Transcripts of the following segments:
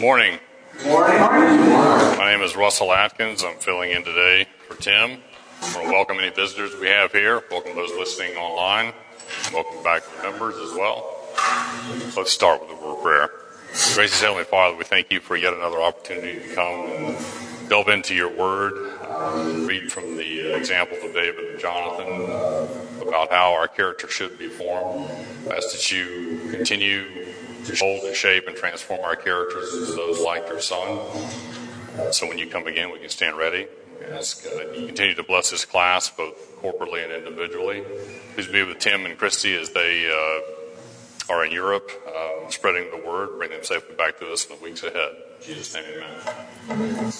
Morning. Morning. My name is Russell Atkins. I'm filling in today for Tim. I want to welcome any visitors we have here. Welcome those listening online. Welcome back members as well. Let's start with a word of prayer. Gracious Heavenly Father, we thank you for yet another opportunity to come and delve into your word, read from the examples of David and Jonathan about how our character should be formed. I ask that you continue to and shape and transform our characters into those like your Son. So when you come again, we can stand ready. Ask uh, that you continue to bless this class, both corporately and individually. Please be with Tim and Christy as they uh, are in Europe, uh, spreading the word. Bring them safely back to us in the weeks ahead. Jesus' name, amen.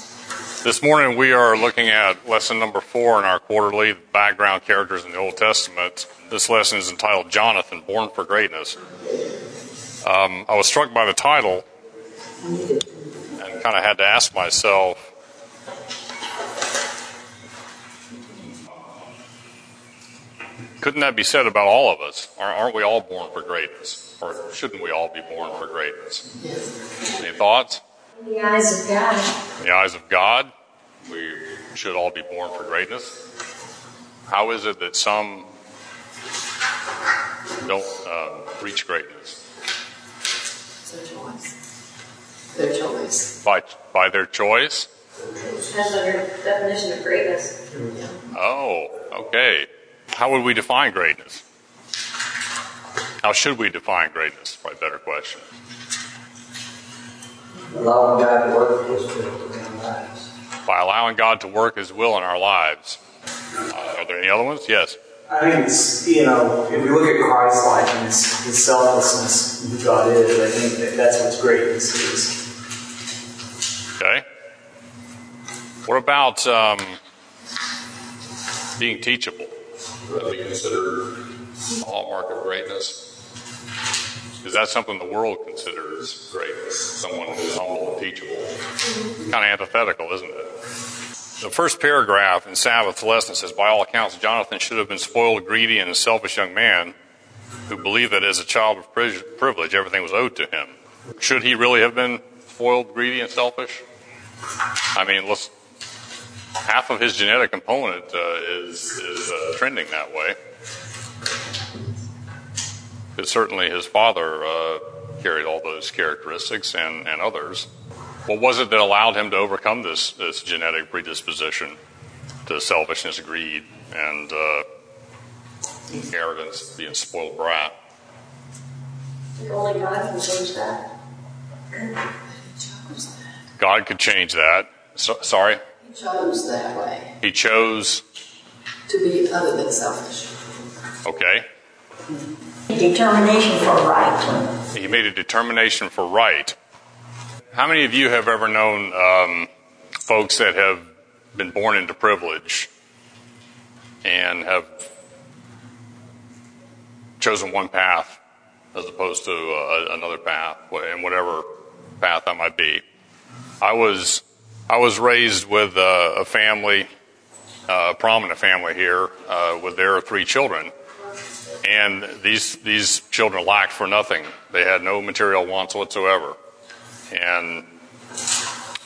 This morning we are looking at lesson number four in our quarterly background characters in the Old Testament. This lesson is entitled Jonathan, Born for Greatness. Um, I was struck by the title and kind of had to ask myself, couldn't that be said about all of us? Aren't we all born for greatness? Or shouldn't we all be born for greatness? Any thoughts? In the eyes of God. In the eyes of God, we should all be born for greatness. How is it that some don't uh, reach greatness? It's their choice. Their choice. By, by their choice? Depends on your definition of greatness. Yeah. Oh, okay. How would we define greatness? How should we define greatness? Probably a better question. Allowing God to work His will in our lives. By allowing God to work His will in our lives. Uh, are there any other ones? Yes. I think it's, you know, if we look at Christ's life and his selflessness, and who God is, I think that that's what's greatness is. Okay. What about um, being teachable? Would that be considered a hallmark of greatness? Is that something the world considers greatness? Someone who's humble and teachable? Kind of antithetical, isn't it? The first paragraph in Sabbath lesson says, By all accounts, Jonathan should have been spoiled, greedy, and a selfish young man who believed that as a child of privilege, everything was owed to him. Should he really have been spoiled, greedy, and selfish? I mean, let's, half of his genetic component uh, is, is uh, trending that way. Because certainly his father uh, carried all those characteristics and, and others. What was it that allowed him to overcome this, this genetic predisposition to selfishness, greed, and uh, arrogance, being a spoiled brat? Only God can change that. That. God could change that. So, sorry? He chose that way He chose, to be other than selfish. okay. Determination for right. He made a determination for right. How many of you have ever known um, folks that have been born into privilege and have chosen one path as opposed to uh, another path, and whatever path that might be? I was I was raised with a, a family, uh, a prominent family here, uh, with their three children and these these children lacked for nothing. They had no material wants whatsoever, and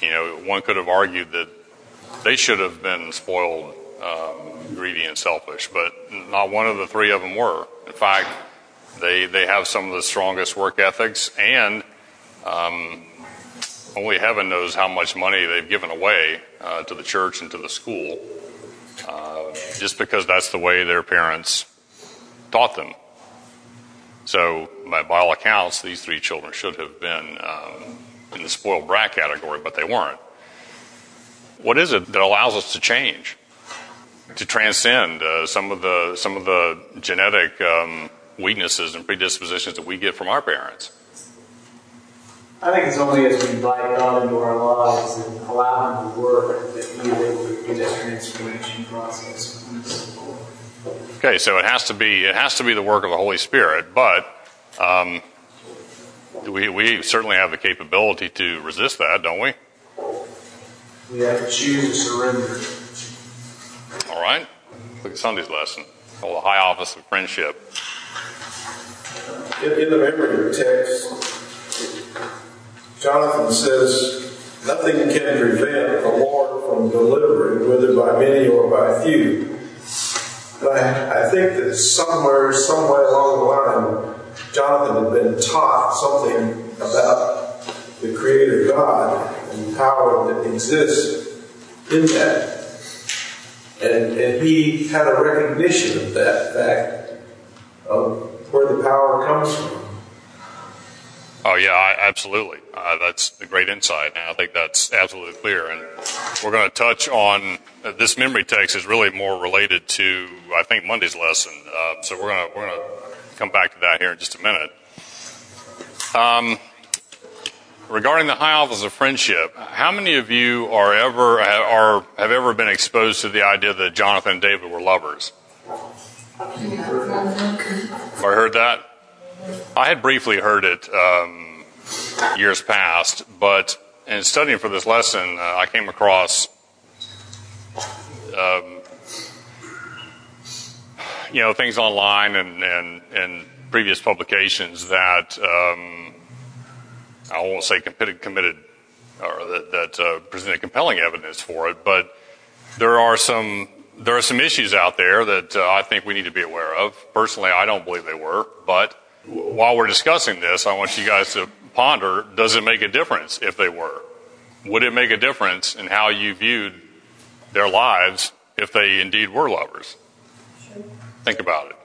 you know one could have argued that they should have been spoiled, um, greedy, and selfish, but not one of the three of them were. In fact, they they have some of the strongest work ethics, and um, only heaven knows how much money they've given away uh, to the church and to the school, uh, just because that's the way their parents taught them. So, by, all accounts, these three children should have been um, in the spoiled brat category, but they weren't. What is it that allows us to change, to transcend uh, some of the some of the genetic um, weaknesses and predispositions that we get from our parents? I think it's only as we invite God into our lives and allow Him to work that He is able to do that transformation process. Okay, so it has to be it has to be the work of the Holy Spirit, but um, we we certainly have the capability to resist that, don't we? We have to choose to surrender. All right. Look at Sunday's lesson called the High Office of Friendship. In, in the memory of the text, Jonathan says, Nothing can prevent the Lord from delivering, whether by many or by few. And I, I think that somewhere, somewhere along the line, Jonathan had been taught something about the Creator God and the power that exists in that. And, and he had a recognition of that fact of where the power comes from. Oh yeah, I, absolutely. Uh, that's a great insight, and I think that's absolutely clear. And we're going to touch on uh, this memory text is really more related to I think Monday's lesson. Uh, so we're going to we're going to come back to that here in just a minute. Um, regarding the high office of friendship, how many of you are ever are have ever been exposed to the idea that Jonathan and David were lovers? Or heard that? I had briefly heard it um, years past, but in studying for this lesson, uh, I came across, um, you know, things online and, and, and previous publications that um, I won't say committed, committed or that, that uh, presented compelling evidence for it, but there are some there are some issues out there that uh, I think we need to be aware of. Personally, I don't believe they were, but while we're discussing this, I want you guys to ponder does it make a difference if they were? Would it make a difference in how you viewed their lives if they indeed were lovers? Think about it.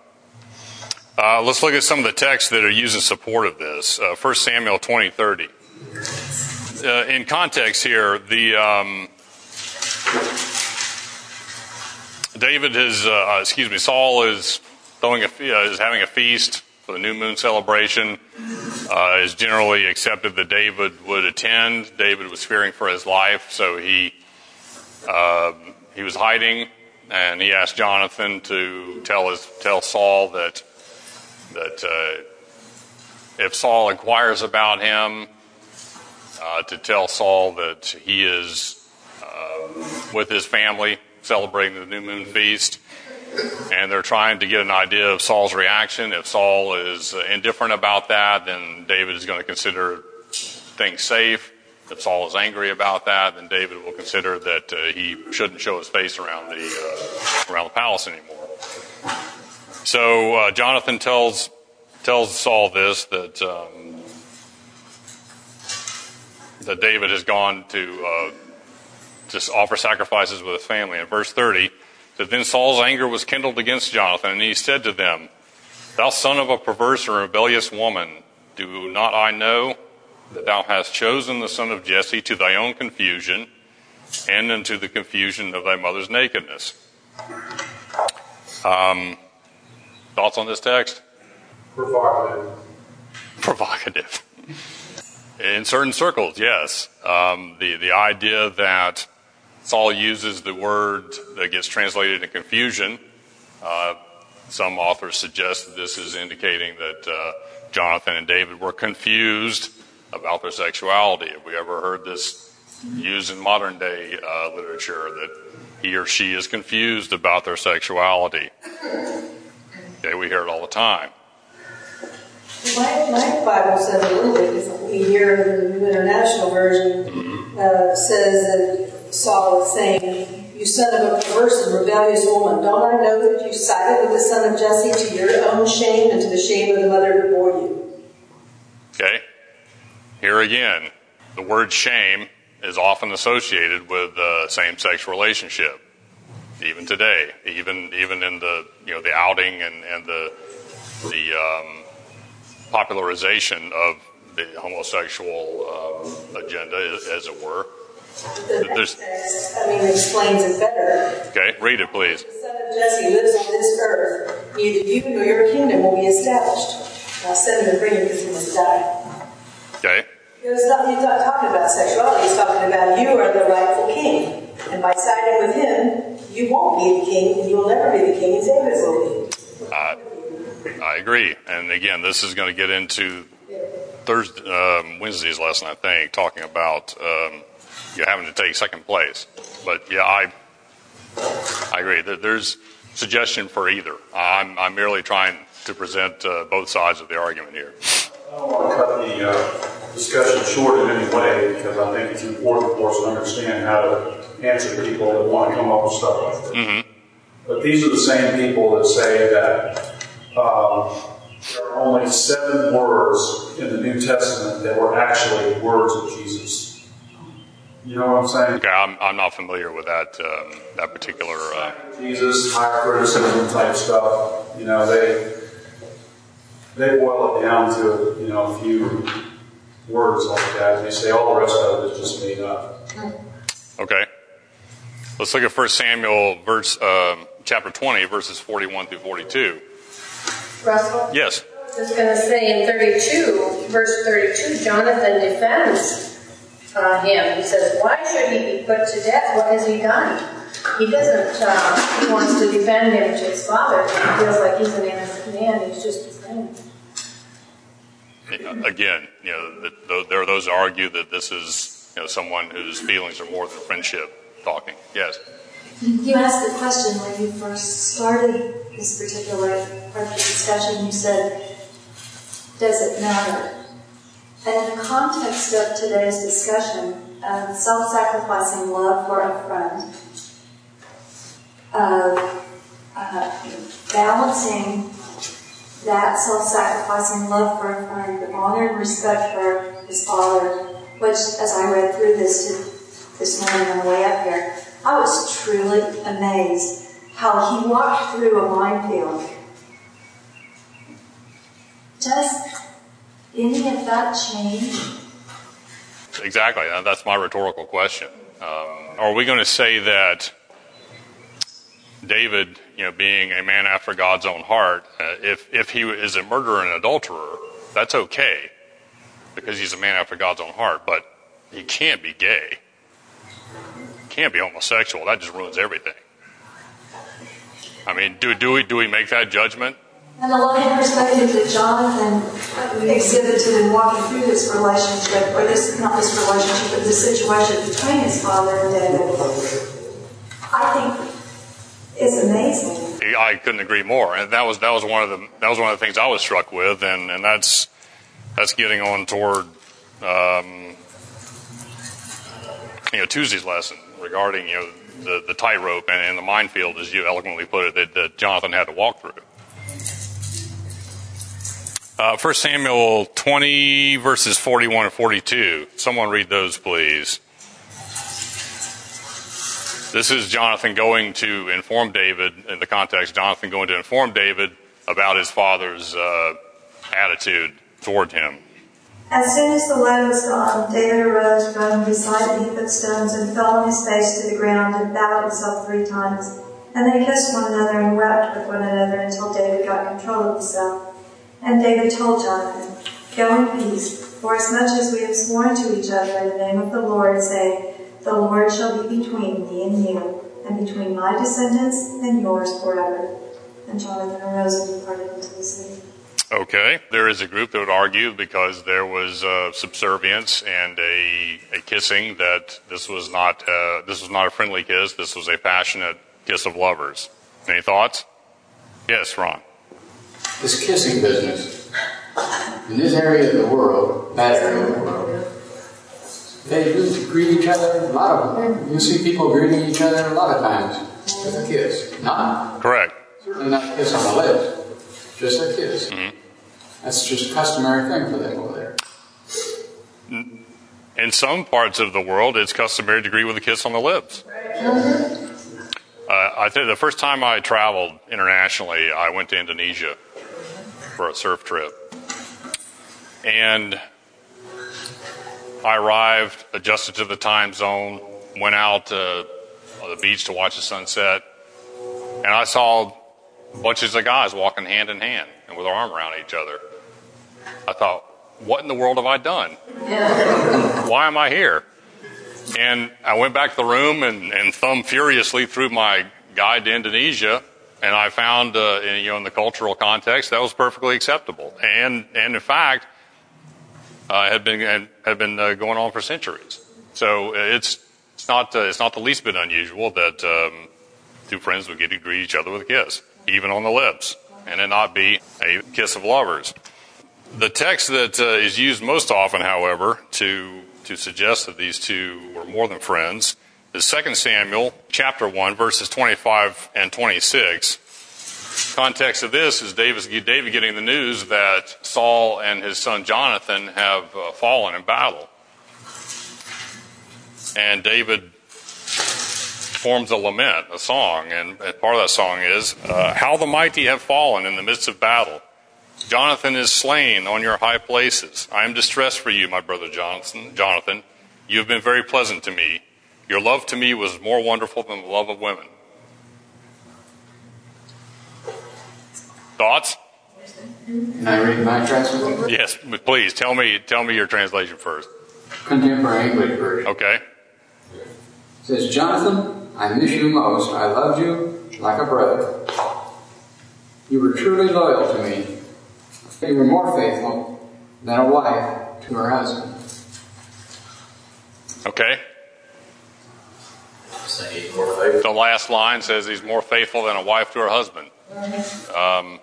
Uh, let's look at some of the texts that are used in support of this. Uh, 1 Samuel 20 30. Uh, in context here, the. Um, David is, uh, excuse me, Saul is throwing a, uh, is having a feast for the new moon celebration. Uh, is generally accepted that David would attend. David was fearing for his life, so he uh, he was hiding, and he asked Jonathan to tell his tell Saul that that uh, if Saul inquires about him, uh, to tell Saul that he is with his family celebrating the new moon feast. And they're trying to get an idea of Saul's reaction. If Saul is uh, indifferent about that, then David is going to consider things safe. If Saul is angry about that, then David will consider that uh, he shouldn't show his face around the uh, around the palace anymore. So uh, Jonathan tells tells Saul this that um, that David has gone to uh, just offer sacrifices with his family. In verse 30, that then Saul's anger was kindled against Jonathan, and he said to them, Thou son of a perverse and rebellious woman, do not I know that thou hast chosen the son of Jesse to thy own confusion and unto the confusion of thy mother's nakedness? Um, thoughts on this text? Provocative. Provocative. In certain circles, yes. Um, the, the idea that Saul uses the word that gets translated in confusion. Uh, some authors suggest that this is indicating that uh, Jonathan and David were confused about their sexuality. Have we ever heard this used in modern day uh, literature that he or she is confused about their sexuality? Okay, we hear it all the time. My, my Bible says a little bit differently here. The New International Version mm-hmm. uh, says that Saul is saying, You son of a perverse and rebellious woman, don't I know that you sided with the son of Jesse to your own shame and to the shame of the mother who bore you? Okay. Here again, the word shame is often associated with a same sex relationship. Even today, even even in the you know the outing and, and the the um, popularization of the homosexual um, agenda, as it were, the next text, I mean, explains it better. Okay, read it, please. The son of Jesse lives on this earth. Neither you nor your kingdom will be established. Now send him and bring him because he must die. Okay. He's not, he's not talking about sexuality. He's talking about you are the rightful king. And by siding with him, you won't be the king, and you will never be the king, and David will be. Uh, I agree. And again, this is going to get into Thursday, um, Wednesday's lesson, I think, talking about um, you're having to take second place. But yeah, I I agree. There's suggestion for either. I'm, I'm merely trying to present uh, both sides of the argument here. I don't want to cut the, uh, discussion short in any way because I think it's important for us to understand how to answer people that want to come up with stuff like this. Mm-hmm. But these are the same people that say that um, there are only seven words in the New Testament that were actually words of Jesus. You know what I'm saying? Okay, I'm, I'm not familiar with that um, that particular. Uh, Jesus, higher criticism type stuff. You know, they they boil it down to you know a few words like that. They say all the rest of it is just made up. okay, let's look at 1 Samuel verse um, chapter 20, verses 41 through 42. Russell? Yes. I was going to say in 32, verse 32, Jonathan defends uh, him. He says, Why should he be put to death? What has he done? He doesn't, uh, he wants to defend him to his father. He feels like he's an innocent man. He's just his friend. Again, there are those who argue that this is someone whose feelings are more than friendship talking. Yes. You asked the question when you first started this particular part of the discussion. You said, "Does it matter?" And in the context of today's discussion, of self-sacrificing love for a friend, uh, uh, balancing that self-sacrificing love for a friend, the honor and respect for his father, which, as I read through this this morning on the way up here, I was truly amazed how he walked through a minefield. Does any of that change? Exactly. Uh, That's my rhetorical question. Um, are we going to say that David, you know, being a man after God's own heart, uh, if if he is a murderer and adulterer, that's okay because he's a man after God's own heart, but he can't be gay. He Can't be homosexual. That just ruins everything. I mean, do do we do we make that judgment? And the love and perspective that Jonathan exhibited in walking through this relationship, or this, not this relationship, but this situation between his father and David, I think is amazing. I couldn't agree more, and that was that was one of the that was one of the things I was struck with, and and that's that's getting on toward um, you know Tuesday's lesson regarding you know the the tightrope and, and the minefield, as you eloquently put it, that, that Jonathan had to walk through. Uh, 1 Samuel 20, verses 41 and 42. Someone read those, please. This is Jonathan going to inform David, in the context, Jonathan going to inform David about his father's uh, attitude toward him. As soon as the lad was gone, David arose from beside the heap of stones and fell on his face to the ground and bowed himself three times. And they kissed one another and wept with one another until David got control of himself. And David told Jonathan, Go in peace, for as much as we have sworn to each other in the name of the Lord, saying, The Lord shall be between me and you, and between my descendants and yours forever. And Jonathan arose and departed into the city. Okay, there is a group that would argue because there was uh, subservience and a, a kissing that this was not uh, this was not a friendly kiss. This was a passionate kiss of lovers. Any thoughts? Yes, Ron. This kissing business in this area of the world, that area of the world, they do greet each other. A lot of them. You see people greeting each other a lot of times with a kiss. Not Correct. certainly not a kiss on the lips, just a kiss. That's just a customary thing for them over there. In some parts of the world, it's customary to greet with a kiss on the lips. Uh, I think the first time I traveled internationally, I went to Indonesia for a surf trip. And I arrived, adjusted to the time zone, went out to the beach to watch the sunset, and I saw bunches of guys walking hand in hand and with their arm around each other. I thought, what in the world have I done? Why am I here? And I went back to the room and, and thumbed furiously through my guide to Indonesia, and I found, uh, in, you know, in the cultural context, that was perfectly acceptable. And and in fact, uh, had been had been uh, going on for centuries. So it's it's not uh, it's not the least bit unusual that um, two friends would get to greet each other with a kiss, even on the lips, and it not be a kiss of lovers. The text that uh, is used most often, however, to, to suggest that these two were more than friends is 2 Samuel chapter 1, verses 25 and 26. Context of this is David, getting the news that Saul and his son Jonathan have uh, fallen in battle. And David forms a lament, a song, and part of that song is, uh, How the mighty have fallen in the midst of battle. Jonathan is slain on your high places. I am distressed for you, my brother Jonathan. Jonathan, you have been very pleasant to me. Your love to me was more wonderful than the love of women. Thoughts? Can I read my translation? Yes, please tell me. Tell me your translation first. Contemporary English version. Okay. It says, Jonathan, I miss you most. I loved you like a brother. You were truly loyal to me. You were more faithful than a wife to her husband. Okay. The last line says he's more faithful than a wife to her husband. Um,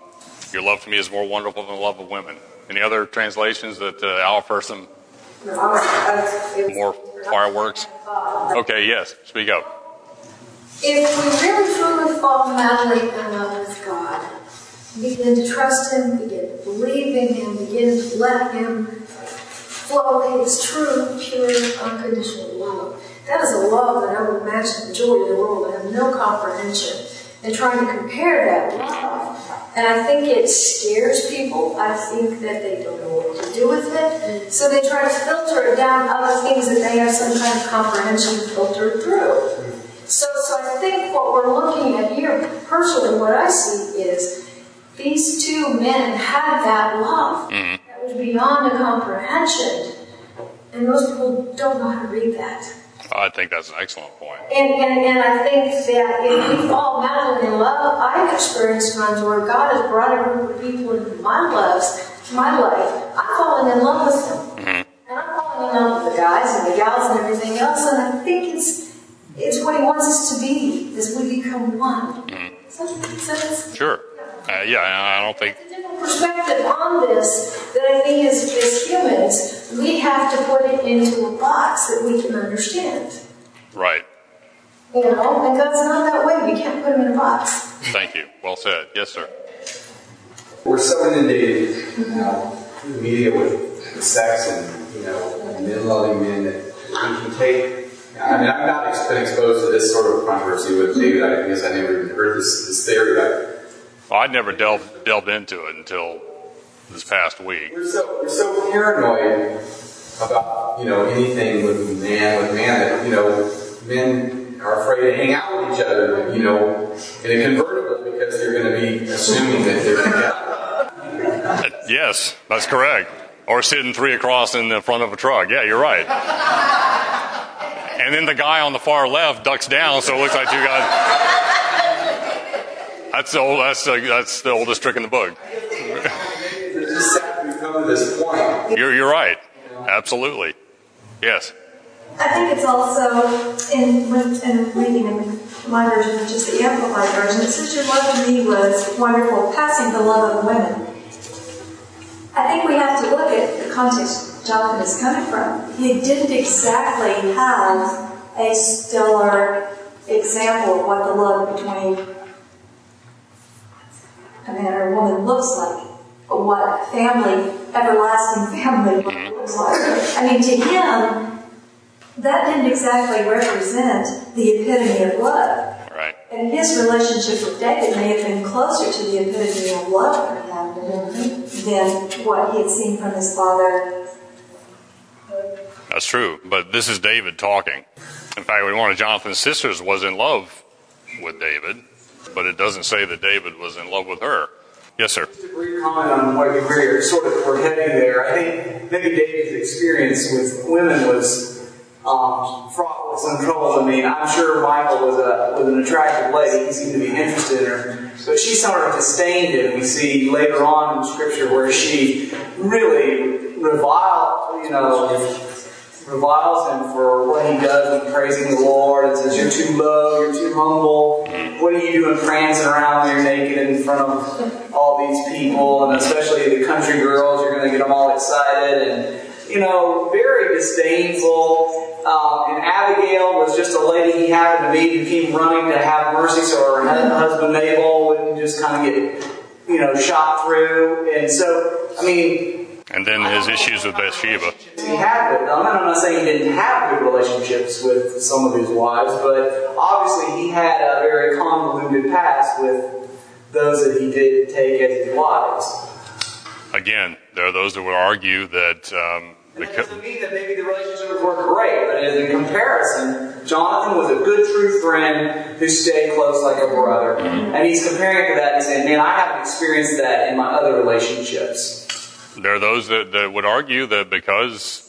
your love to me is more wonderful than the love of women. Any other translations that uh, some more fireworks? Okay, yes, speak up. If we really truly fall madly in love with God, begin to trust Him, begin to believe in Him, begin to let Him flow His true, pure, unconditional love. That is a love that I would imagine the joy of the world have no comprehension. And trying to compare that love. And I think it scares people. I think that they don't know what to do with it. So they try to filter it down other things that they have some kind of comprehension filtered through. So, so I think what we're looking at here, personally, what I see is these two men had that love Mm-hmm. that was beyond a comprehension. And most people don't know how to read that. I think that's an excellent point. And, and, and I think that if we fall madly in love, I've experienced times where God has brought a group of people into my lives, my life. I'm falling in love with them. Mm-hmm. And I'm falling in love with the guys and the gals and everything else. And I think it's it's what He wants us to be, is we become one. That make sense? Sure. Uh, yeah, I don't think. It's a different perspective on this that I think as, as humans, we have to put it into a box that we can understand. Right. You know, and God's not that way. You can't put him in a box. Thank you. Well said. Yes, sir. We're so inundated now in the media with, with sex and, you know, men loving men that we can take. I mean, I've not been exposed to this sort of controversy with David. I guess I never even heard this, this theory. But Well, I'd never delved delved into it until this past week. we're so, we're so paranoid about, you know, anything with man, with man that, you know, men are afraid to hang out with each other, you know, in a convertible because they're going to be assuming that they're together. Yes, that's correct. Or sitting three across in the front of a truck. Yeah, you're right. And then the guy on the far left ducks down, so it looks like two guys. That's the old. That's the, that's the oldest trick in the book. You're you're right. Absolutely. Yes. I think it's also in in reading in my version, which is the amplified version. It your love to me was wonderful, passing the love of women. I think we have to look at the context Jonathan is coming from. He didn't exactly have a stellar example of what the love between a man or a woman looks like, what family, everlasting family mm-hmm. looks like. I mean, to him, that didn't exactly represent the epitome of love. Right. And his relationship with David may have been closer to the epitome of love for him than what he had seen from his father. That's true. But this is David talking. In fact, one of Jonathan's sisters was in love with David, but it doesn't say that David was in love with her. Yes, sir. Just a brief comment on what you were sort of were heading there. I think maybe David's experience with women was um, fraught with some troubles. I mean, I'm sure Michal was a was an attractive lady. He seemed to be interested in her, but she sort of disdained him. We see later on in Scripture where she really reviled, you know, reviles him for what he does when praising the Lord and says, You're too low, you're too humble. What are you doing prancing around when you're naked in front of all these people, and especially the country girls, you're going to get them all excited and you know, very disdainful. Um, and Abigail was just a lady he happened to meet who came running to have mercy, so her husband Nabal wouldn't just kind of get, you know, shot through. And so, I mean, And then his issues with Bathsheba. he had with them, and I'm not saying he didn't have good relationships with some of his wives, but obviously he had a very convoluted past with those that he did take as his wives. Again, there are those that would argue that um, And that doesn't mean that maybe the relationships were great, but in comparison, Jonathan was a good, true friend who stayed close like a brother. And he's comparing it to that and saying, man, I haven't experienced that in my other relationships. There are those that, that would argue that because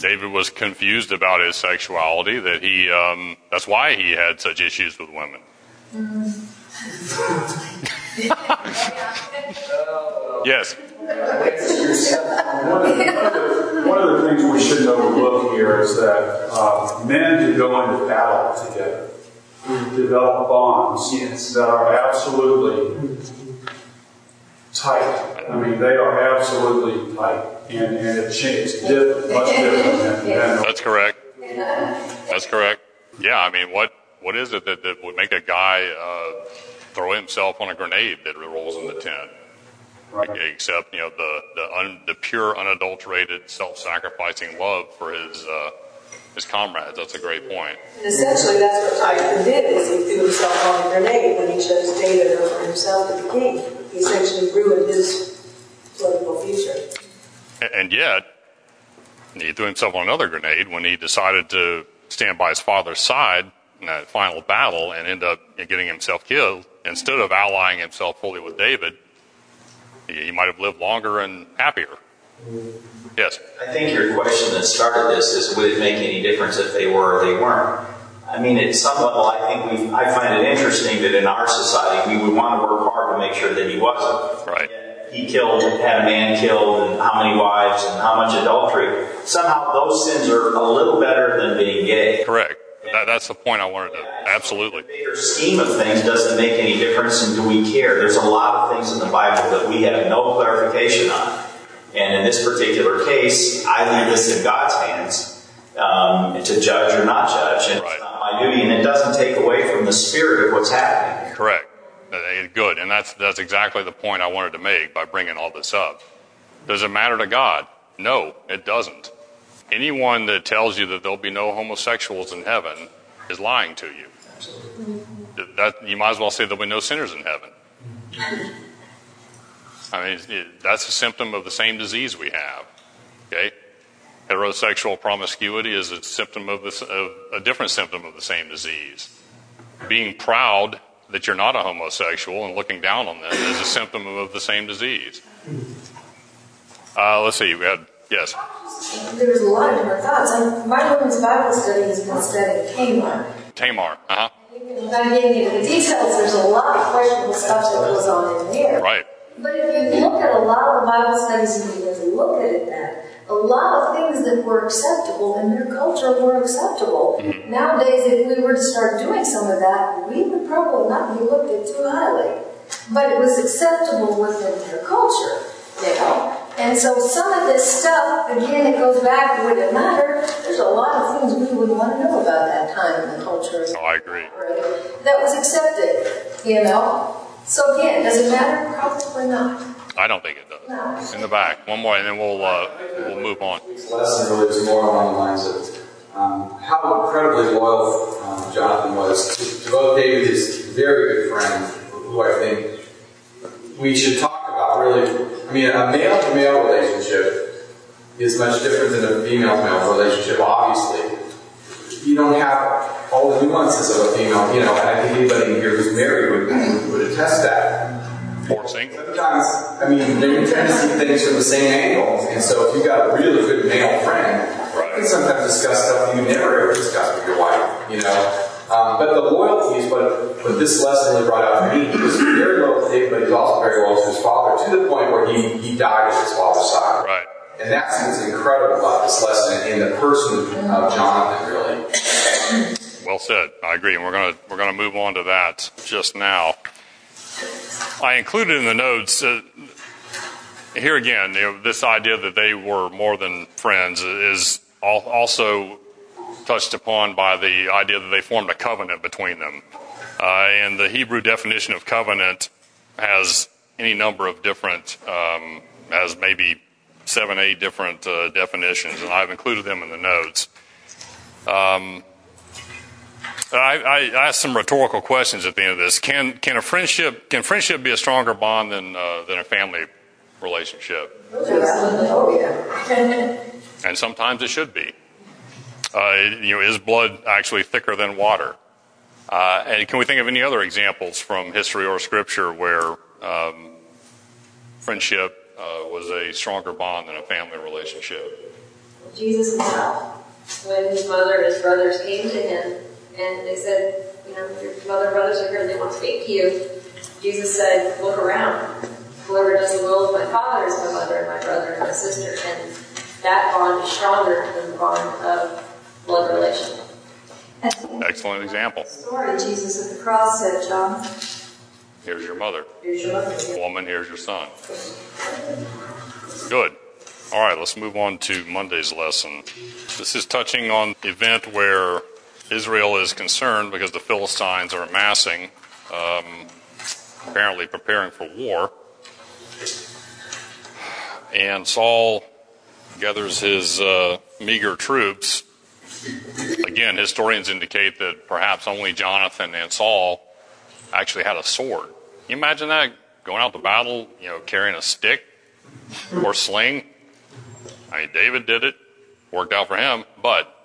David was confused about his sexuality, that he um, that's why he had such issues with women. Yes. One of, the, things we shouldn't overlook here is that uh, men who go into battle together We develop bonds that are absolutely tight. I mean, they are absolutely tight, and, and it, cha- it's different, much different than, than That's correct. That's correct. Yeah, I mean, what what is it that, that would make a guy uh, throw himself on a grenade that rolls in the tent? Right. Except you know the the, un, the pure, unadulterated, self-sacrificing love for his uh, his comrades. That's a great point. And essentially, that's what Jonathan did, is he threw himself on a grenade when he chose David over himself to be king. He essentially ruined his political future. And yet, he threw himself on another grenade when he decided to stand by his father's side in that final battle and end up getting himself killed. Instead of allying himself fully with David, he, he might have lived longer and happier. Yes. I think your question that started this is would it make any difference if they were or they weren't? I mean, at some level, I think we, I find it interesting that in our society, we would want to work hard to make sure that he wasn't. Right. He killed, had a man killed, and how many wives, and how much adultery. Somehow those sins are a little better than being gay. Correct. That, that's the point I wanted to. Absolutely. bigger scheme of things doesn't make any difference and do we care? There's a lot of things in the Bible that we have no clarification on. And in this particular case, I leave this in God's hands um, to judge or not judge. And it's not duty, and it doesn't take away from the spirit of what's happening. Correct. Good. And that's, that's exactly the point I wanted to make by bringing all this up. Does it matter to God? No, it doesn't. Anyone that tells you that there'll be no homosexuals in heaven is lying to you. That, you might as well say there'll be no sinners in heaven. Mm-hmm. I mean, it, that's a symptom of the same disease we have. Okay? Heterosexual promiscuity is a symptom of, this, of a different symptom of the same disease. Being proud that you're not a homosexual and looking down on them is a symptom of the same disease. Uh, let's see, we had, yes. There was a lot of different thoughts. My women's Bible study has been studying Tamar. Tamar, uh huh. Without getting into the details, there's a lot of questionable stuff that goes on in there. Right. But if you look at a lot of the Bible studies and you look at it that, a lot of things that were acceptable in their culture were acceptable. Mm-hmm. Nowadays, if we were to start doing some of that, we would probably not be looked at too highly. But it was acceptable within their culture, you know. And so some of this stuff, again, it goes back, to would it matter? There's a lot of things we would want to know about that time in the culture Oh, I agree. that was accepted, you know. So again, does it matter? Probably not. I don't think it. In the back. One more, and then we'll, uh, we'll move on. This lesson really is more along the lines of um, how incredibly loyal um, Jonathan was to, to both David, his very good friend, who I think we should talk about really. I mean, a male to male relationship is much different than a female male relationship, obviously. You don't have all the nuances of a female, you know, and I think anybody here who's married would, would attest that. Or single. Sometimes, I mean, they tend to see things from the same angle, and so if you've got a really good male friend, you can sometimes discuss stuff you never ever discuss with your wife, you know. Um, but the loyalty is what, what this lesson really brought out for me. He was very loyal to David, but he was also very loyal to his father, to the point where he, he died at his father's side. Right. And that's what's incredible about this lesson in the person of Jonathan, really. Well said. I agree. And we're gonna we're gonna move on to that just now. I included in the notes uh, here again, you know, this idea that they were more than friends is al- also touched upon by the idea that they formed a covenant between them. Uh, and the Hebrew definition of covenant has any number of different, um, has maybe seven, eight different uh, definitions, and I've included them in the notes. Um, I, I asked some rhetorical questions at the end of this. Can can a friendship can friendship be a stronger bond than uh, than a family relationship? And sometimes it should be. Uh, you know, is blood actually thicker than water? Uh, and can we think of any other examples from history or scripture where um, friendship uh, was a stronger bond than a family relationship? Jesus himself, when his mother and his brothers came to him and they said, you know, your mother and brothers are here and they want to speak to you, Jesus said, look around. Whoever does the will of my Father is my mother and my brother and my sister. And that bond is stronger than the bond of blood relation. Excellent example. Story Jesus at the cross said, John, Here's your mother. Here's your mother. Woman, here's your son. Good. All right, let's move on to Monday's lesson. This is touching on the event where Israel is concerned because the Philistines are amassing, um, apparently preparing for war. And Saul gathers his uh, meager troops. Again, historians indicate that perhaps only Jonathan and Saul actually had a sword. Can you imagine that? Going out to battle, you know, carrying a stick or sling? I mean, David did it, worked out for him, but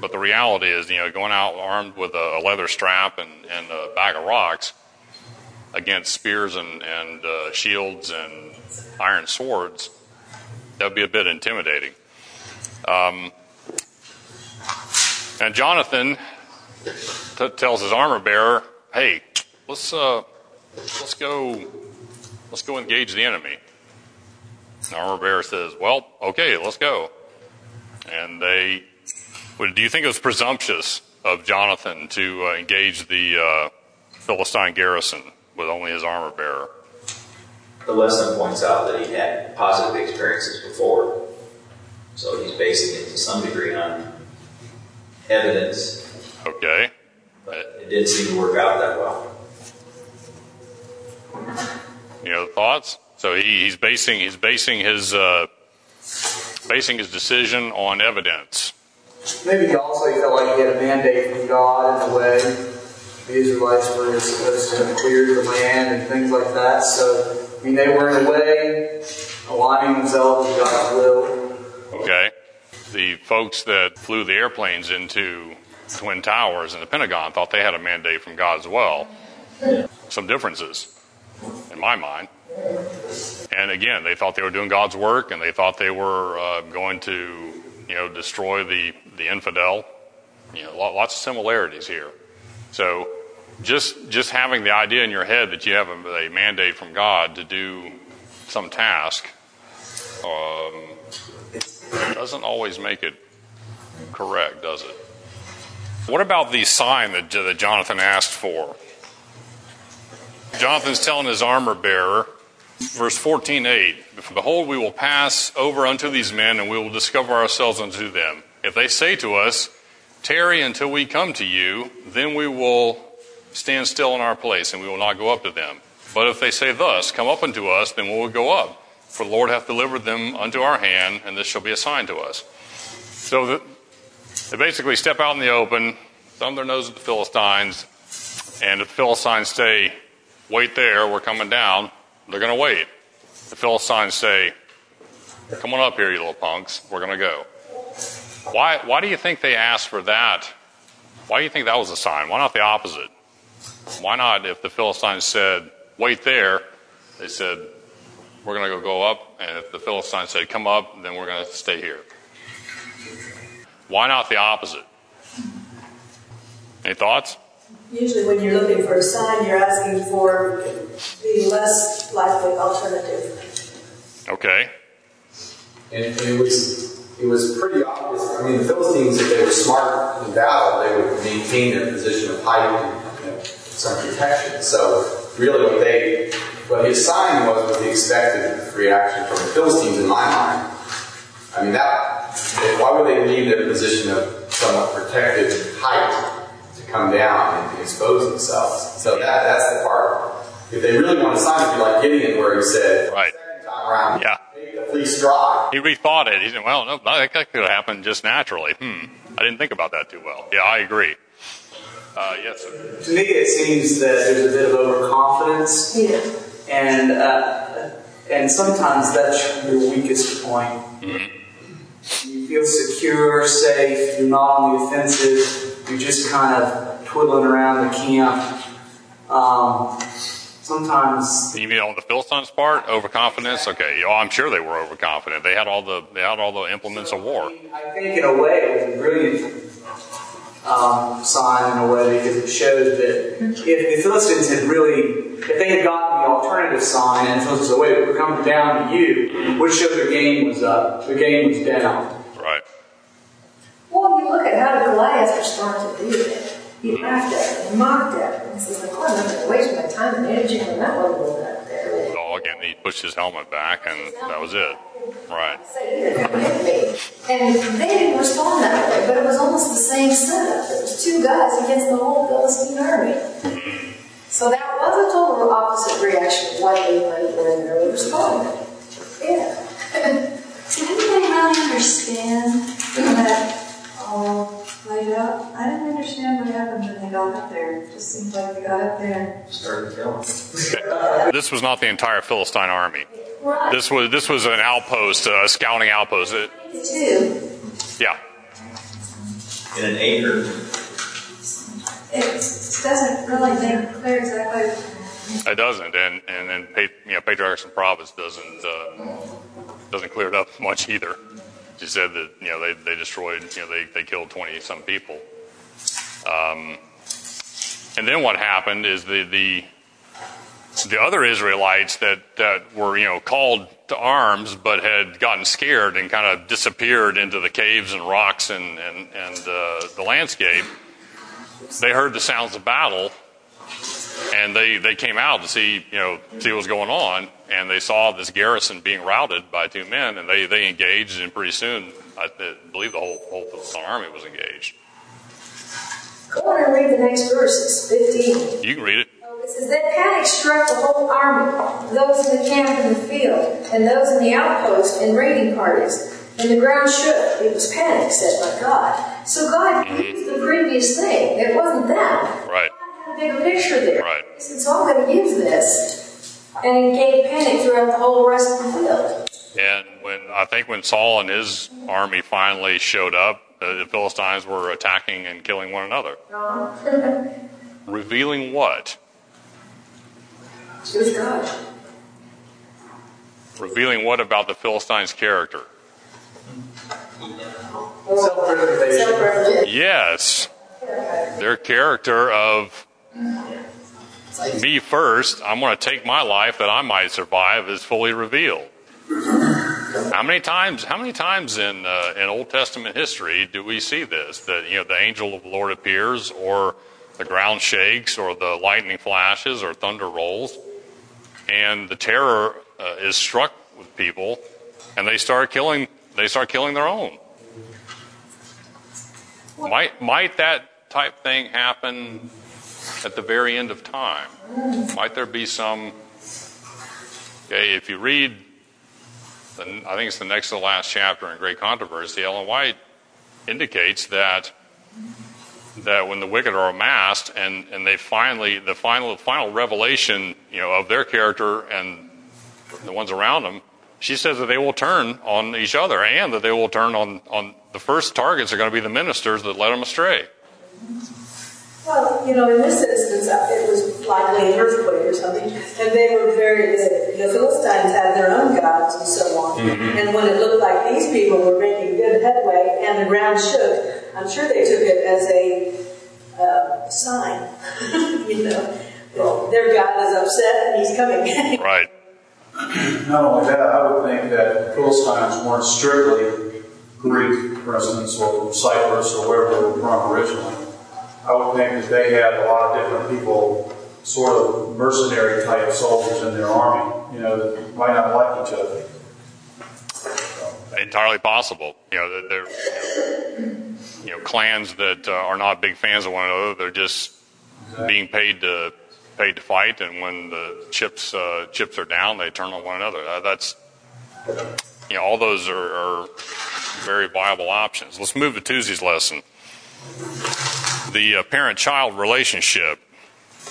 but the reality is, you know, going out armed with a, leather strap and, and a bag of rocks against spears and, and uh, shields and iron swords, that would be a bit intimidating. Um, and Jonathan t- tells his armor bearer, "Hey, let's uh, let's go, let's go engage the enemy." The armor bearer says, "Well, okay, let's go." And they do you think it was presumptuous of Jonathan to uh, engage the uh, Philistine garrison with only his armor bearer? The lesson points out that he had positive experiences before, so he's basing it to some degree on evidence. Okay. But it didn't seem to work out that well. You know, thoughts? So he, he's basing he's basing his uh, basing his decision on evidence. Maybe also he felt like he had a mandate from God in a way. The Israelites were supposed to clear the land and things like that. So, I mean, they were in a way aligning themselves with God's will. Okay. The folks that flew the airplanes into Twin Towers and the Pentagon thought they had a mandate from God as well. Some differences, in my mind. And again, they thought they were doing God's work and they thought they were uh, going to, you know, destroy the the infidel. You know, lots of similarities here. So, just just having the idea in your head that you have a, a mandate from God to do some task um, doesn't always make it correct, does it? What about the sign that, that Jonathan asked for? Jonathan's telling his armor bearer, verse 14:8, "Behold, we will pass over unto these men, and we will discover ourselves unto them." If they say to us, Tarry until we come to you, then we will stand still in our place and we will not go up to them. But if they say thus, Come up unto us, then we will go up. For the Lord hath delivered them unto our hand, and this shall be a sign to us. So the, they basically step out in the open, thumb their nose at the Philistines, and if the Philistines say, Wait there, we're coming down, they're going to wait. The Philistines say, Come on up here, you little punks, we're going to go. Why, why do you think they asked for that? Why do you think that was a sign? Why not the opposite? Why not, if the Philistines said, wait there, they said, we're going to go go up, and if the Philistines said, come up, then we're going to stay here. Why not the opposite? Any thoughts? Usually, when you're looking for a sign, you're asking for the less likely alternative. Okay. And it was it was pretty obvious. I mean, the Philistines, if they were smart in battle, they would maintain their position of height and you know, some protection. So really what they, what his sign was, was the expected reaction from the Philistines in my mind. I mean, that, why would they leave their position of somewhat protected height to come down and expose themselves? So that, that's the part. If they really want to sign, it'd be like Gideon, where he said, Right. second time around, Yeah. make the fleece dry. He rethought it. He said, well, no, that that could have happened just naturally. Hmm. I didn't think about that too well. Yeah, I agree. Uh, yes, sir. To me, it seems that there's a bit of overconfidence, Yeah. and uh, and sometimes that's your weakest point. Hmm. You feel secure, safe. You're not on the offensive. You're just kind of twiddling around the camp. Um, sometimes You mean on the Philistines' part, overconfidence? Okay, oh, I'm sure they were overconfident. They had all the they had all the implements of war. I think in a way it was a brilliant um, sign in a way because it shows that if the Philistines had really, if they had gotten the alternative sign and the Philistines said, wait, we're coming down to you, would show their game was up, their game was down. Right. Well, you look at how did Goliath respond to David. He laughed at him, he mocked at him, and says, like, oh, I'm not going to waste my time and energy on that one little up there. Dog, and he pushed his helmet back, and that was it. Right. Say, you're going to hit me. And they didn't respond that way, but it was almost the same setup. There was two guys against the whole Philistine army. So that was a total opposite reaction of what they might ordinarily respond. Yeah. Did anybody really understand that all played out? I didn't understand what happened when they got up there. It just seemed like they got up there and Started killing. This was not the entire Philistine army. Right. This was this was an outpost, a scouting outpost. It- Two. yeah. In an acre. it doesn't really make clear exactly. It doesn't, and and then you know Patriarchs and Prophets doesn't uh, doesn't clear it up much either. She said that you know they, they destroyed you know they, they killed twenty some people. Um, and then what happened is the the the other Israelites that that were you know called to arms but had gotten scared and kind of disappeared into the caves and rocks and and and uh, the landscape. They heard the sounds of battle and they, they came out to see you know see what was going on, and they saw this garrison being routed by two men, and they, they engaged, and pretty soon I believe the whole whole Philistine army was engaged. Go on and read the next verses, 15. You can read it. Oh, it says, Then panic struck the whole army, those in the camp in the field, and those in the outpost and raiding parties. And the ground shook. It was panic set by God. So God mm-hmm. used the previous thing. It wasn't them. Right. God had a bigger picture there. Right. He said, So I'm going to use this. And it gave panic throughout the whole rest of the field. And when I think when Saul and his army finally showed up, uh, the Philistines were attacking and killing one another, revealing what? It was God. Revealing what about the Philistines' character? Self-preservation. Yes, their character of me first, I'm going to take my life that I might survive is fully revealed. How many times? How many times in uh, in Old Testament history do we see this? That you know the angel of the Lord appears, or the ground shakes, or the lightning flashes, or thunder rolls, and the terror uh, is struck with people, and they start killing. They start killing their own. Might might that type thing happen at the very end of time? Might there be some? Okay, if you read, the, I think it's the next to the last chapter in Great Controversy. Ellen White indicates that that when the wicked are amassed and, and they finally the final final revelation you know of their character and the ones around them, she says that they will turn on each other and that they will turn on on the first targets are going to be the ministers that led them astray. Well, you know, in this instance, uh, it was likely an earthquake or something, and they were very, the, the Philistines had their own gods and so on. And when it looked like these people were making good headway and the ground shook, I'm sure they took it as a uh, sign, you know. Their God is upset and he's coming. Right. Not only that, I would think that the Philistines weren't strictly Greek, for instance, or from Cyprus or wherever they were from originally. I would think that they had a lot of different people sort of mercenary type soldiers in their army, you know, that might not like each other. Entirely possible. You know, they're you know clans that uh, are not big fans of one another. They're just exactly. being paid to paid to fight, and when the chips uh, chips are down, they turn on one another. Uh, that's you know, all those are, are very viable options. Let's move to Tuesday's lesson. The uh, parent-child relationship.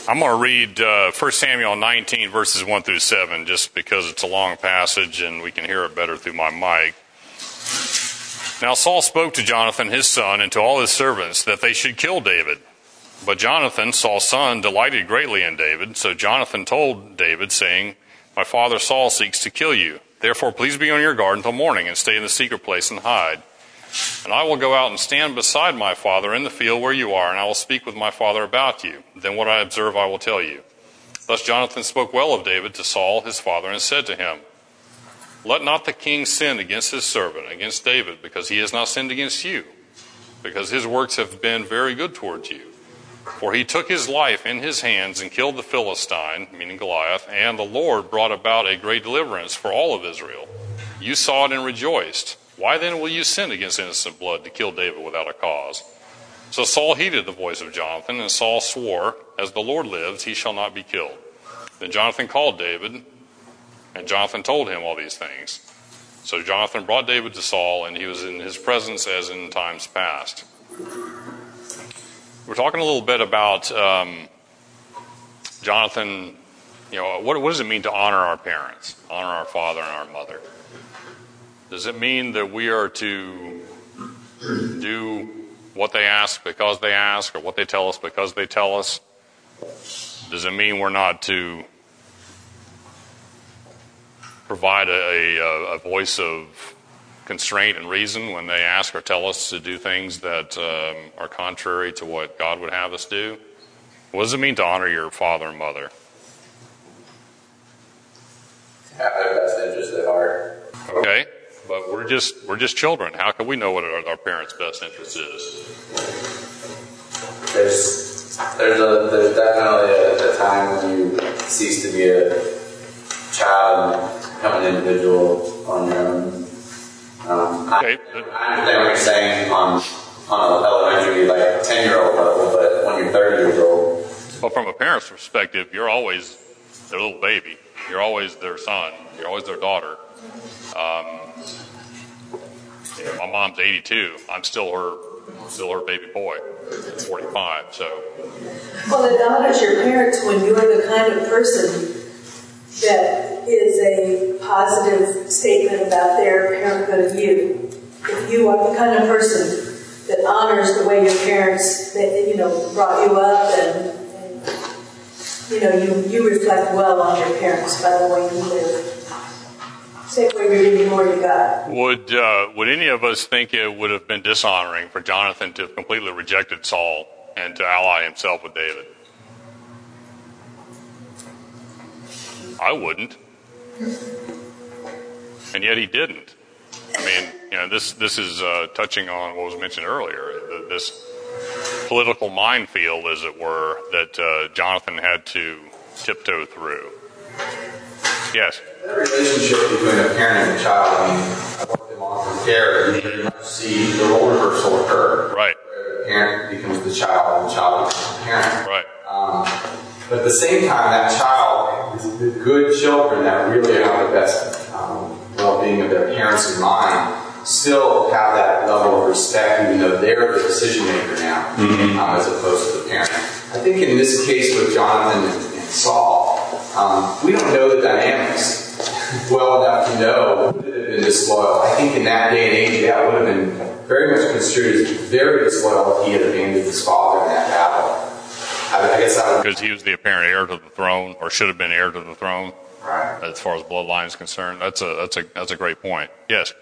I'm going to read uh, 1 Samuel 19 verses 1 through 7 just because it's a long passage and we can hear it better through my mic. Now Saul spoke to Jonathan his son and to all his servants that they should kill David. But Jonathan, Saul's son, delighted greatly in David. So Jonathan told David, saying, My father Saul seeks to kill you. Therefore, please be on your guard until morning and stay in the secret place and hide. And I will go out and stand beside my father in the field where you are, and I will speak with my father about you. Then what I observe I will tell you. Thus Jonathan spoke well of David to Saul his father, and said to him, Let not the king sin against his servant, against David, because he has not sinned against you, because his works have been very good towards you. For he took his life in his hands and killed the Philistine, meaning Goliath, and the Lord brought about a great deliverance for all of Israel. You saw it and rejoiced. Why then will you sin against innocent blood to kill David without a cause? So Saul heeded the voice of Jonathan, and Saul swore, As the Lord lives, he shall not be killed. Then Jonathan called David, and Jonathan told him all these things. So Jonathan brought David to Saul, and he was in his presence as in times past. We're talking a little bit about um, Jonathan. You know, what, what does it mean to honor our parents, honor our father and our mother? Does it mean that we are to do what they ask because they ask, or what they tell us because they tell us? Does it mean we're not to provide a, a, a voice of constraint and reason when they ask or tell us to do things that um, are contrary to what God would have us do? What does it mean to honor your father and mother? To Have their best interest at heart. Okay, but we're just we're just children. How can we know what our, our parents' best interest is? There's there's a there's definitely a, a time when you cease to be a child and become an individual on your own. Um, okay. I, I understand what you're saying on on an elementary, like ten year old level, but when you're thirty years old. Well, from a parent's perspective, you're always their little baby. You're always their son. You're always their daughter. Um, you my mom's 82. I'm still her, still her baby boy. 45. So. Well, it honors your parents when you're the kind of person that is a positive statement about their parenthood of you. If you are the kind of person that honors the way your parents, that, you know, brought you up and, and you know, you, you reflect well on your parents by the way you live. Would, uh, would any of us think it would have been dishonoring for Jonathan to have completely rejected Saul and to ally himself with David? I wouldn't. And yet he didn't. I mean, you know, this this is uh, touching on what was mentioned earlier. This political minefield, as it were, that uh, Jonathan had to tiptoe through. Yes. The relationship between a parent and a child. I mean, I worked in long-term care, you very much see the role reversal occur. Right. Where the parent becomes the child, and the child becomes the parent. Right. Um, but at the same time, that child, the good children that really have the best um, well-being of their parents in mind, still have that level of respect, even though they're the decision maker now, mm-hmm. um, as opposed to the parent. I think in this case with Jonathan and, and Saul, um, we don't know the dynamics well enough to know would have been disloyal. I think in that day and age, that would have been very much construed as very disloyal if he had abandoned his father in that battle. I, guess I because he was the apparent heir to the throne, or should have been heir to the throne. Right. As far as bloodline is concerned, that's a that's a that's a great point. Yes.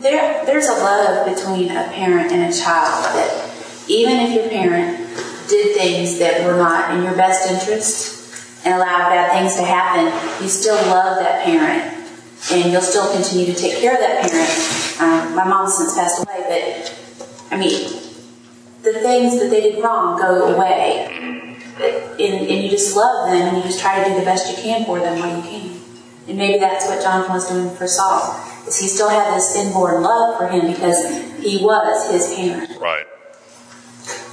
There, there's a love between a parent and a child that even if your parent did things that were not in your best interest and allow bad things to happen, you still love that parent and you'll still continue to take care of that parent. Um, my mom's since passed away, but I mean, the things that they did wrong go away. and, and you just love them and you just try to do the best you can for them while you can. And maybe that's what Jonathan was doing for Saul. Is he still had this inborn love for him because he was his parent. Right.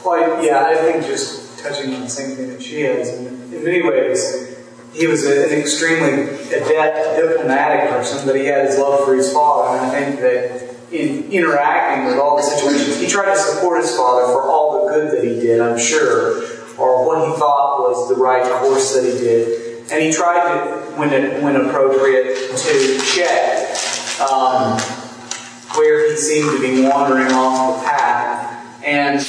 Well, yeah, I think just touching on the same thing that she has. In, in many ways, he was an extremely adept diplomatic person, but he had his love for his father, and I think that in interacting with all the situations, he tried to support his father for all the good that he did, I'm sure, or what he thought was the right course that he did. And he tried to, when, it, when appropriate, to check um, where he seemed to be wandering off the path. And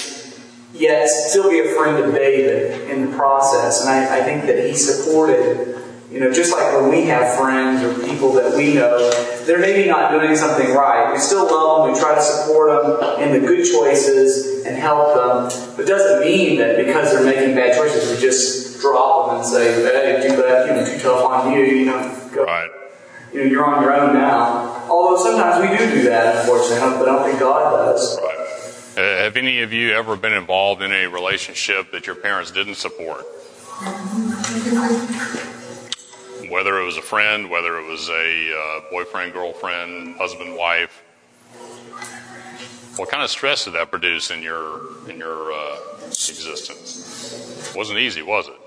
yet still be a friend of David in the process. And I, I, think that he supported, you know, just like when we have friends or people that we know, they're maybe not doing something right. We still love them, we try to support them in the good choices and help them. But it doesn't mean that because they're making bad choices, we just drop them and say, hey, do that, you know, too tough on you, you know, go. Right. You know, you're on your own now. Although sometimes we do do that, unfortunately, but I don't think God does. Right. Uh, have any of you ever been involved in a relationship that your parents didn't support? Whether it was a friend, whether it was a uh, boyfriend, girlfriend, husband, wife. What kind of stress did that produce in your in your uh, existence? It wasn't easy, was it?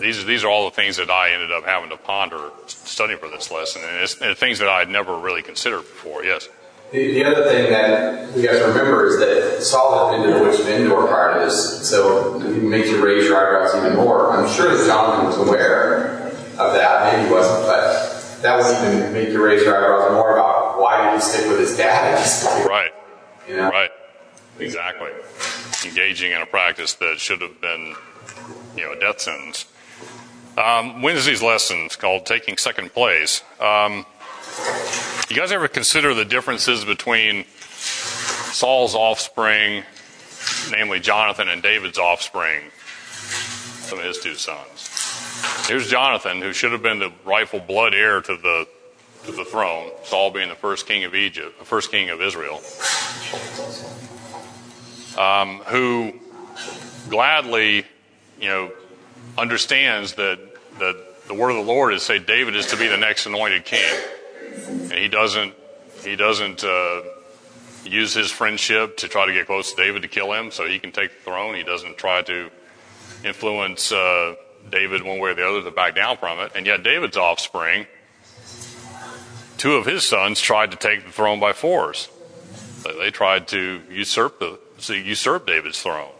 These these are all the things that I ended up having to ponder studying for this lesson, and it's and things that I had never really considered before. Yes. The, the, other thing that we have to remember is that Saul had been to the witch of Endor prior to this, so it makes you raise your eyebrows even more. I'm sure that Jonathan was aware of that. Maybe he wasn't, but that would even make you raise your eyebrows more about why did he stick with his dad? Right. You know? Right. Exactly. Engaging in a practice that should have been, you know, a death sentence. Um, Wednesday's lesson is called Taking Second Place. Um, you guys ever consider the differences between Saul's offspring, namely Jonathan, and David's offspring, some of his two sons? Here's Jonathan, who should have been the rightful blood heir to the to the throne. Saul being the first king of Egypt, the first king of Israel, um, who gladly, you know, understands that that the word of the Lord is say David is to be the next anointed king he doesn't he doesn't uh, use his friendship to try to get close to David to kill him so he can take the throne. He doesn't try to influence uh, David one way or the other to back down from it. And yet David's offspring, two of his sons tried to take the throne by force. They tried to usurp the usurp David's throne.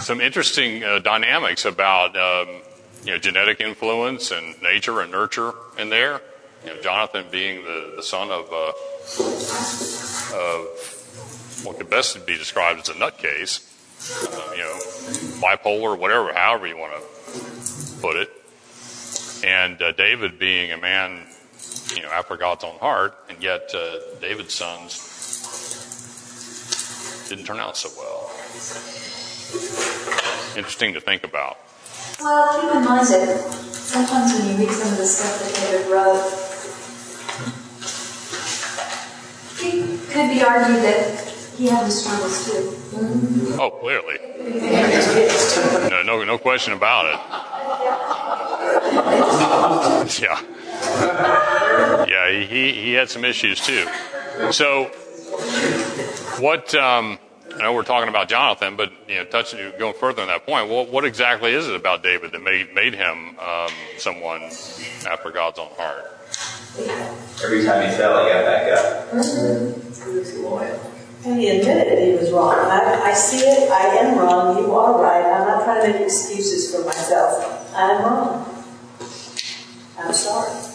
Some interesting uh, dynamics about um, you know, genetic influence and nature and nurture in there. You know, Jonathan being the, the son of, uh, of what could best be described as a nutcase, uh, you know, bipolar, whatever, however you want to put it. And uh, David being a man, you know, after God's own heart, and yet uh, David's sons didn't turn out so well. Interesting to think about. Well, keep in mind that sometimes when you read some of the stuff that David wrote, it could be argued that he had his struggles too. Mm-hmm. Oh, clearly. no, no, no question about it. yeah. Yeah, he, he had some issues too. So, what, um, I know we're talking about Jonathan, but you know, touching going further on that point, well, what exactly is it about David that made made him um, someone after God's own heart? Every time he fell, he got back up. Mm-hmm. He was loyal. And he admitted he was wrong. I, I see it. I am wrong. You are right. I'm not trying to make excuses for myself. I'm wrong. I'm sorry.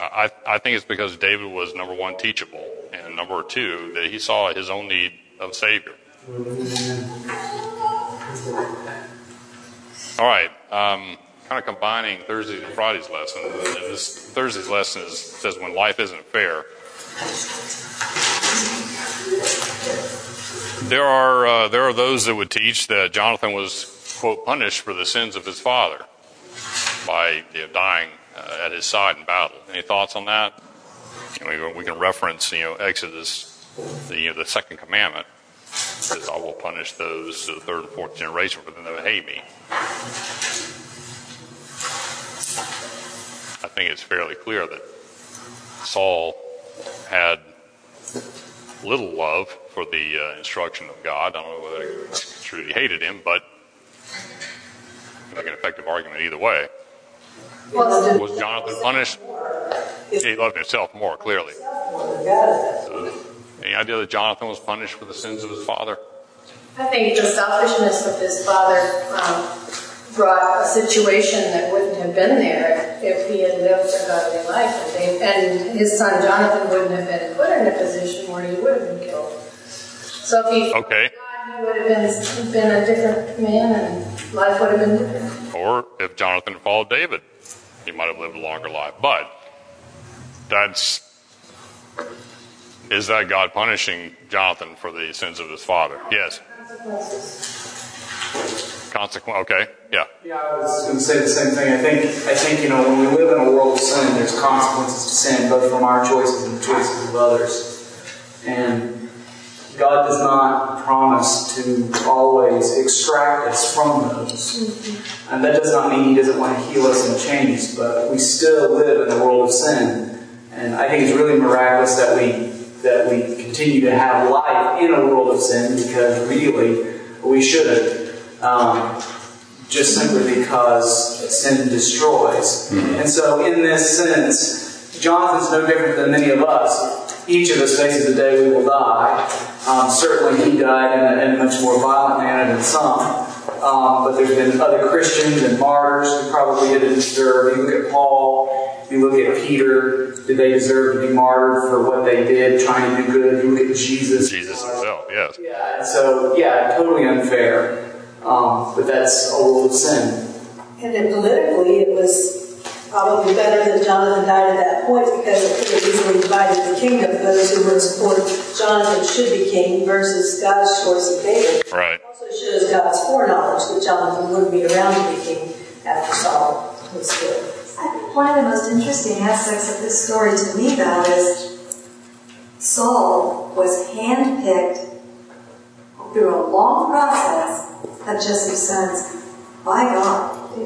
I, I think it's because David was number one teachable, and number two that he saw his own need of Savior. All right, um, kind of combining Thursday's and Friday's lesson. This Thursday's lesson is, says when life isn't fair. There are uh, there are those that would teach that Jonathan was quote punished for the sins of his father by you know, dying uh, at his side in battle. Any thoughts on that? We can reference, you know, Exodus, the, you know, the second commandment, says, "I will punish those the third and fourth generation for them that hate me." I think it's fairly clear that Saul had little love for the uh, instruction of God. I don't know whether he truly hated him, but make an effective argument either way. Was Jonathan punished? He loved himself more, clearly. So, any idea that Jonathan was punished for the sins of his father? I think the selfishness of his father um, brought a situation that wouldn't have been there if he had lived a godly life. And, they, and his son Jonathan wouldn't have been put in a position where he would have been killed. So if he Okay. God, he would have been, been a different man and life would have been different. Or if Jonathan had followed David, he might have lived a longer life. But that's is that God punishing Jonathan for the sins of his father? Yes. Consequent. Okay. Yeah. Yeah, I was going to say the same thing. I think, I think, you know, when we live in a world of sin, there's consequences to sin, both from our choices and the choices of others. And God does not promise to always extract us from those. And that does not mean He doesn't want to heal us and change us, but we still live in a world of sin. And I think it's really miraculous that we that we continue to have life in a world of sin because really we shouldn't. Um, just simply because sin destroys. And so, in this sense, Jonathan's no different than many of us. Each of us faces the day we will die. Um, certainly, he died in a, in a much more violent manner than some. Um, but there's been other Christians and martyrs who probably didn't deserve. You look at Paul, you look at Peter, did they deserve to be martyred for what they did, trying to do good? You look at Jesus. Jesus himself. Yes. Yeah, and so, yeah, totally unfair. Um, but that's a world of sin. And then politically, it was probably better that Jonathan died at that point because it could have easily divided the kingdom. Those who were in support of Jonathan should be king versus God's choice of David. Right. Also shows God's foreknowledge that Jonathan wouldn't be around to be king after Saul was killed. I think one of the most interesting aspects of this story to me, though, is Saul was handpicked through a long process of Jesse's sons by God,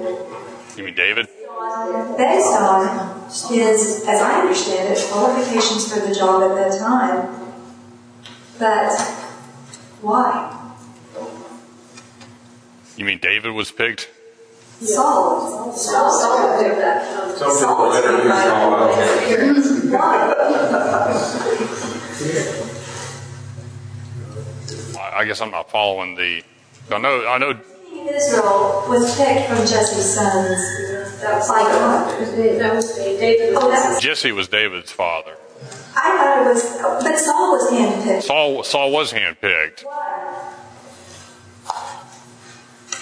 You mean David? Based on his, as I understand it, qualifications for the job at that time. But why? You mean David was picked? Saul. Saul, Saul did that. Some people interview Saul I I guess I'm not following the. I know. I know. Israel was picked from Jesse's sons by God. That was David. Oh, that's, Jesse was David's father. I thought it was, but Saul was handpicked. Saul. Saul was handpicked.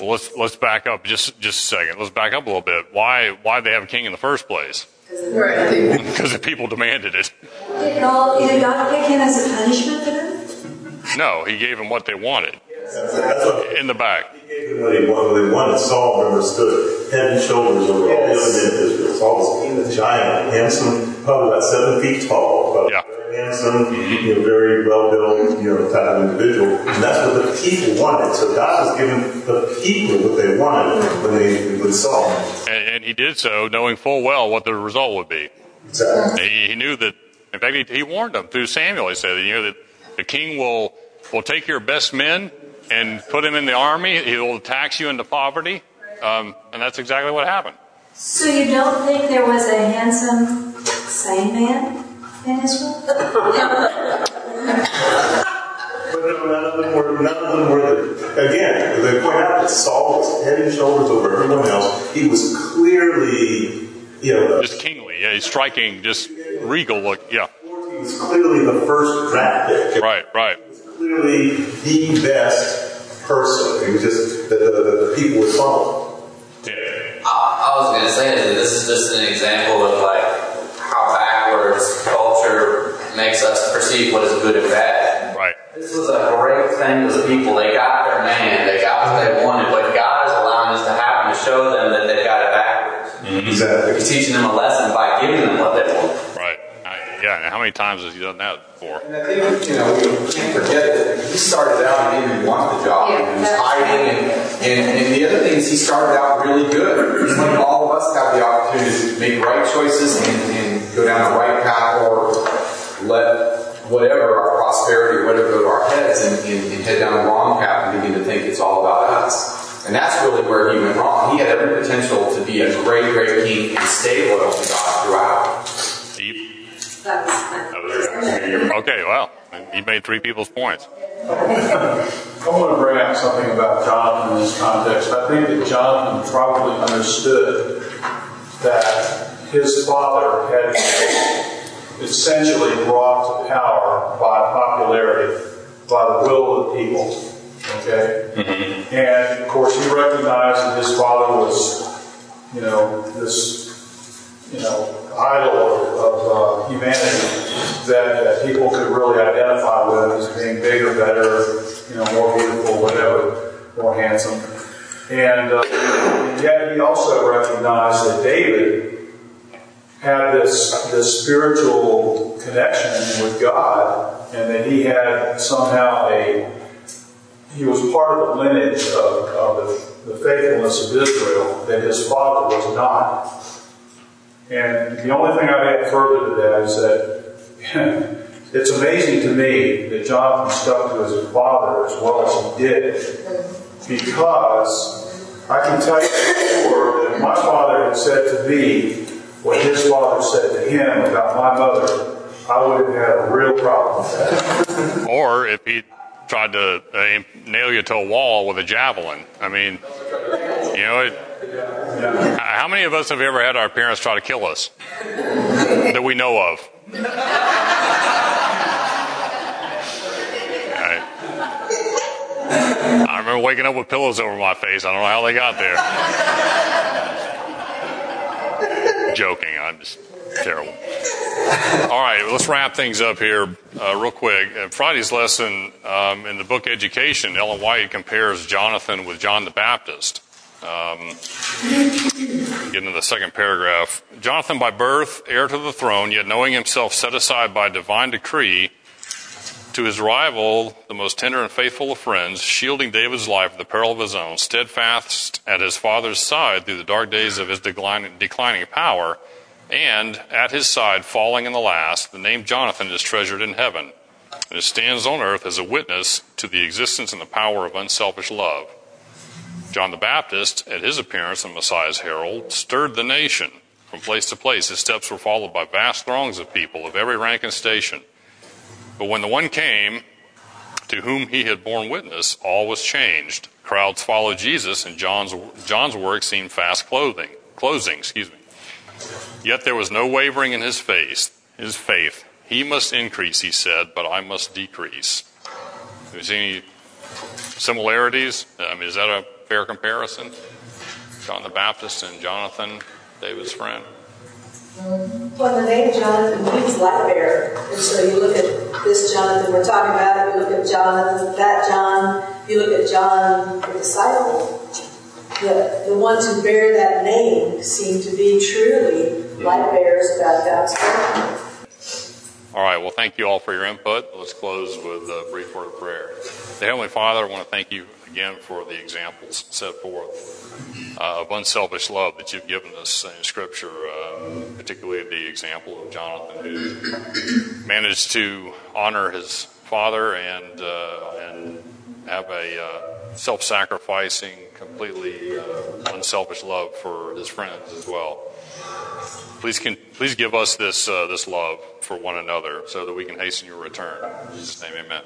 Well, let's let's back up just just a second. Let's back up a little bit. Why why they have a king in the first place? Right. because the people demanded it. Did God, did God pick him as a punishment for them? No, he gave them what they wanted That's what in the back. he gave them what he wanted. What they wanted. Saul, remember, stood head and shoulders over all the other men of Israel. Saul was a giant, handsome, probably about seven feet tall, but Yeah. very handsome, you know, very well built, you know, type of individual. And that's what the people wanted. So God was giving the people what they wanted when they with Saul. And, and he did so knowing full well what the result would be. Exactly. He, he knew that. In fact, he, he warned them through Samuel. He said, "You know that the king will will take your best men and put him in the army. He will tax you into poverty." Um, and that's exactly what happened. So you don't think there was a handsome, sane man in Israel? But none of them were. None of them were. The, again, they point out that Saul was head and shoulders over everyone else. He was clearly, you know, the, Just kingly, yeah, he's striking, just regal look. Yeah, he was clearly the first draft pick. right, right. He was Clearly, the best person. He was just the, the, the, the people would follow. Yeah. I, I was going to say that this is just an example of like how backwards culture makes us perceive what is good and bad. Right. This was a great thing to the people. They got their man. They got what they wanted. But God is allowing this to happen to show them that they got it backwards. Mm-hmm. Exactly. He's teaching them a lesson by giving them what they want. Right. I, Yeah, and how many times has he done that before? And I think, you know, we can't forget that he started out and didn't want the job. Yeah, he was hiding. And, and, and the other thing is he started out really good. It's like all of us have the opportunity to make right choices and, and go down the right path or let whatever our prosperity, whatever go to our heads and, and, and head down the wrong path and begin to think it's all about us. And that's really where he went wrong. He had every potential to be a great, great king and stay loyal to God throughout. Steve? That was Okay, well, he made three people's points. I want to bring out something about Jonathan in this context. I think that Jonathan probably understood that his father had essentially brought to power by popularity, by the will of the people. Okay? Mm-hmm. And of course, he recognized that his father was, you know, this, you know, idol of, of uh, humanity that, that people could really identify with as being bigger, better, you know, more beautiful, whatever, more handsome. And uh, yet he also recognized that David had this, this spiritual connection with God and that he had somehow a, he was part of the lineage of, of the, the faithfulness of Israel that his father was not. And the only thing I'd add further to that is that it's amazing to me that Jonathan stuck to his father as well as he did. Because I can tell you for sure that if my father had said to me what his father said to him about my mother, I would have had a real problem with that. Or if he tried to uh, nail you to a wall with a javelin. I mean, you know, it, how many of us have ever had our parents try to kill us that we know of? I, remember waking up with pillows over my face. I don't know how they got there. Joking. I'm just terrible. All right, let's wrap things up here uh, real quick. Uh, Friday's lesson um, in the book Education, Ellen White compares Jonathan with John the Baptist. Um, get into the second paragraph. Jonathan, by birth, heir to the throne, yet knowing himself set aside by divine decree, to his rival, the most tender and faithful of friends, shielding David's life at the peril of his own, steadfast at his father's side through the dark days of his declining, declining power, and at his side, falling in the last, the name Jonathan is treasured in heaven, and it stands on earth as a witness to the existence and the power of unselfish love. John the Baptist, at his appearance in Messiah's herald, stirred the nation. From place to place, his steps were followed by vast throngs of people of every rank and station. But when the one came to whom he had borne witness, all was changed. Crowds followed Jesus, and John's, John's work seemed fast clothing, closing. Excuse me. Yet there was no wavering in his faith. His faith. He must increase, he said, but I must decrease. Any similarities? I mean, is that a fair comparison? John the Baptist and Jonathan, David's friend. Well, the name Jonathan means light bearer. And so you look at this Jonathan we're talking about, you look at Jonathan, that John, you look at John, the disciple. The, the ones who bear that name seem to be truly light bearers about God's word. All right, well, thank you all for your input. Let's close with a brief word of prayer. The Heavenly Father, I want to thank you again for the examples set forth uh, of unselfish love that you've given us in Scripture, uh, particularly the example of Jonathan, who managed to honor his father and uh, and have a uh, self-sacrificing, completely uh, unselfish love for his friends as well. Please, can, please give us this this love for one another, so that we can hasten your return. In Jesus' name, Amen.